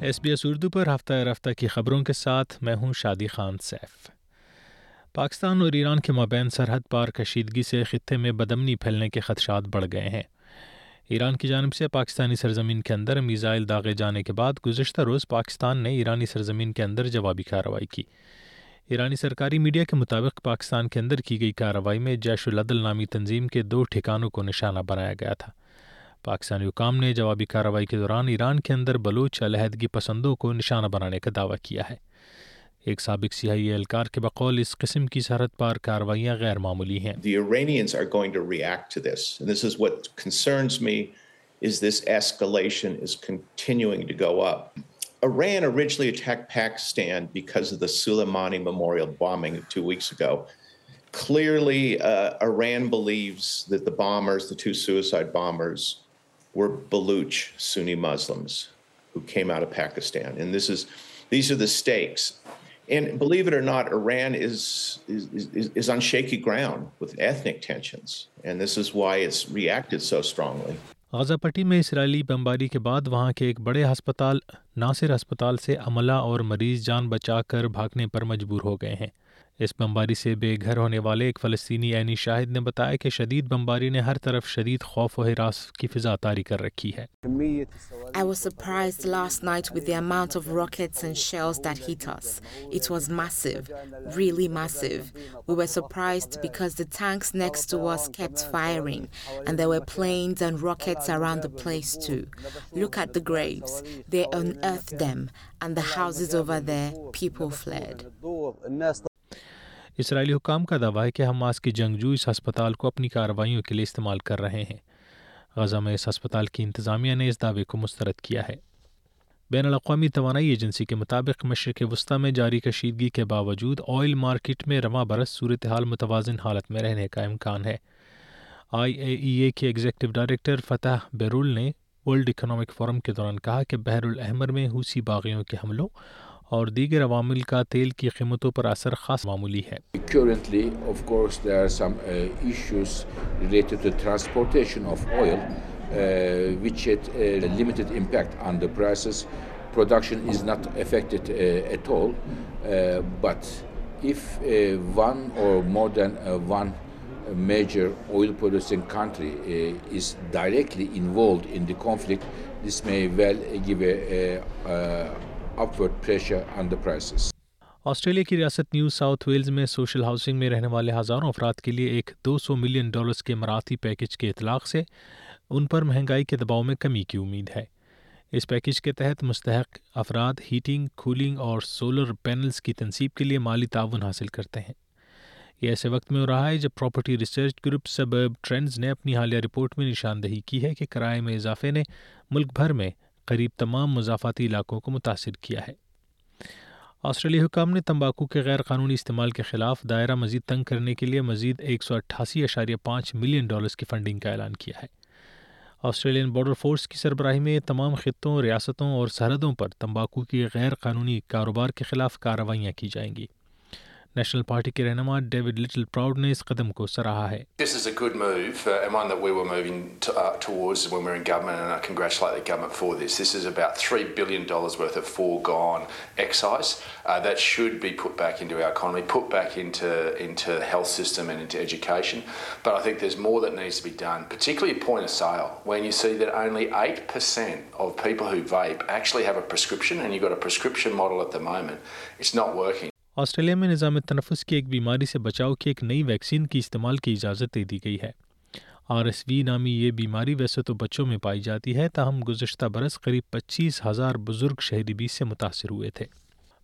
S B S Urdu پر ہفتہ رفتہ کی خبروں کے ساتھ میں ہوں شادی خان سیف۔ پاکستان اور ایران کے مابین سرحد پار کشیدگی سے خطے میں بدمنی پھیلنے کے خدشات بڑھ گئے ہیں۔ ایران کی جانب سے پاکستانی سرزمین کے اندر میزائل داغے جانے کے بعد گزشتہ روز پاکستان نے ایرانی سرزمین کے اندر جوابی کارروائی کی۔ ایرانی سرکاری میڈیا کے مطابق پاکستان کے اندر کی گئی کارروائی میں جیش العدل نامی تنظیم کے دو ٹھکانوں کو نشانہ بنایا گیا تھا۔ پاکستانی حکام نے جوابی کارروائی کے دوران ایران کے اندر بلوچ علیحدگی پسندوں کو نشانہ بنانے کا دعویٰ کیا ہے ایک سابق سیائی اہلکار کے بقول اس قسم کی سرحد پار کارروائیاں غیر معمولی ہیں The Iranians are going to react to this. And this is what concerns me is this escalation is continuing to go up. Iran originally attacked Pakistan because of the Soleimani Memorial bombing two weeks ago. Clearly, uh, Iran believes that the bombers, the two suicide bombers, were Baluch Sunni Muslims who came out of Pakistan. And this is, these are the stakes. And believe it or not, Iran is, is, is, is on shaky ground with ethnic tensions. And this is why it's reacted so strongly. Gaza پٹی میں اسرائیلی بمباری کے بعد وہاں کے ایک بڑے ہسپتال ناصر ہسپتال سے عملہ اور مریض جان بچا کر بھاگنے پر مجبور ہو گئے ہیں اس بمباری سے بے گھر ہونے والے ایک فلسطینی عینی شاہد نے بتایا کہ شدید بمباری نے ہر طرف شدید خوف و حراس کی فضا طاری کر رکھی ہے I was surprised last night with the amount of rockets and shells that hit us. It was massive, really massive. We were surprised because the tanks next to us kept firing and there were planes and rockets around the place too. Look at the graves. They unearthed them and the houses over there, people fled. اسرائیلی حکام کا دعویٰ ہے کہ Hamas کی جنگجو اس ہسپتال کو اپنی کارروائیوں کے لیے استعمال کر رہے ہیں۔ غزہ میں اس ہسپتال کی انتظامیہ نے اس دعوے کو مسترد کیا ہے۔ بین الاقوامی توانائی ایجنسی کے مطابق مشرق وسطی میں جاری کشیدگی کے باوجود آئل مارکیٹ میں رواں برس صورتحال متوازن حالت میں رہنے کا امکان ہے۔ آئی اے ای اے کے ایگزیکٹو ڈائریکٹر فتح بیرول نے ورلڈ اکنامک فورم کے دوران کہا کہ بحر الاحمر میں حوثی باغیوں کے حملوں اور دیگر عوامل کا تیل کی قیمتوں پر اثر خاص معمولی ہے۔ Upward pressure on the prices. Australia کی ریاست نیو ساؤتھ ویلز میں سوشل ہاؤسنگ میں رہنے والے ہزاروں افراد کے لیے ایک دو سو ملین ڈالرز کے مراعاتی پیکج کے اطلاق سے ان پر مہنگائی کے دباؤ میں کمی کی امید ہے اس پیکج کے تحت مستحق افراد ہیٹنگ، کولنگ اور سولر پینلز کی تنصیب کے لیے مالی تعاون حاصل کرتے ہیں یہ ایسے وقت میں ہو رہا ہے جب property research group suburb trends نے اپنی حالیہ رپورٹ میں نشاندہی کی ہے کہ کرائے میں اضافے نے ملک بھر میں قریب تمام مضافاتی علاقوں کو متاثر کیا ہے۔ آسٹریلی حکام نے تمباکو کے غیر قانونی استعمال کے خلاف دائرہ مزید تنگ کرنے کے لیے مزید ایک سو اٹھاسی اشاریہ پانچ ملین ڈالرز کی فنڈنگ کا اعلان کیا ہے۔ آسٹریلین بارڈر فورس کی سربراہی میں تمام خطوں، ریاستوں اور سرحدوں پر تمباکو کی غیر قانونی کاروبار کے خلاف کارروائیاں کی جائیں گی۔ نیشنل پارٹی کے رہنما ڈیوڈ لٹل پراؤڈ نے اس قدم کو سراہا ہے this is a good move and one the we were moving towards one we are in government and I congratulate the government for this this is about 3 billion dollars worth of forgone excise that should be put back into our economy put back into into health system and into education but I think there is more that needs to be done particularly point of sale when you see that only 8% of people who vape actually have a prescription and you got a prescription model at the moment it's not working Australia میں نظام تنفس کی ایک بیماری سے بچاؤ کی ایک نئی ویکسین کی استعمال کی اجازت دے دی گئی ہے۔ آر ایس وی نامی یہ بیماری ویسے تو بچوں میں پائی جاتی ہے، تاہم گزشتہ برس قریب پچیس ہزار بزرگ شہری بھی سے متاثر ہوئے تھے۔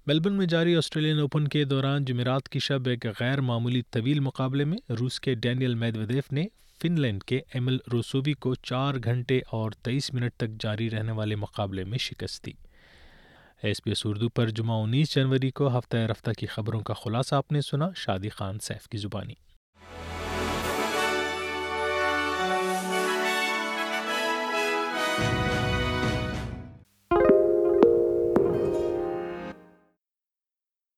میلبرن میں جاری آسٹریلین اوپن کے دوران جمعرات کی شب ایک غیر معمولی طویل مقابلے میں روس کے ڈینیل میدودیف نے فن لینڈ کے ایمل روسووی کو چار گھنٹے اور تیئیس منٹ تک جاری رہنے والے مقابلے میں شکست دی۔ ایس پی ایس اردو پر جمعہ انیس جنوری کو ہفتہ رفتہ کی خبروں کا خلاصہ آپ نے سنا، شادی خان سیف کی زبانی۔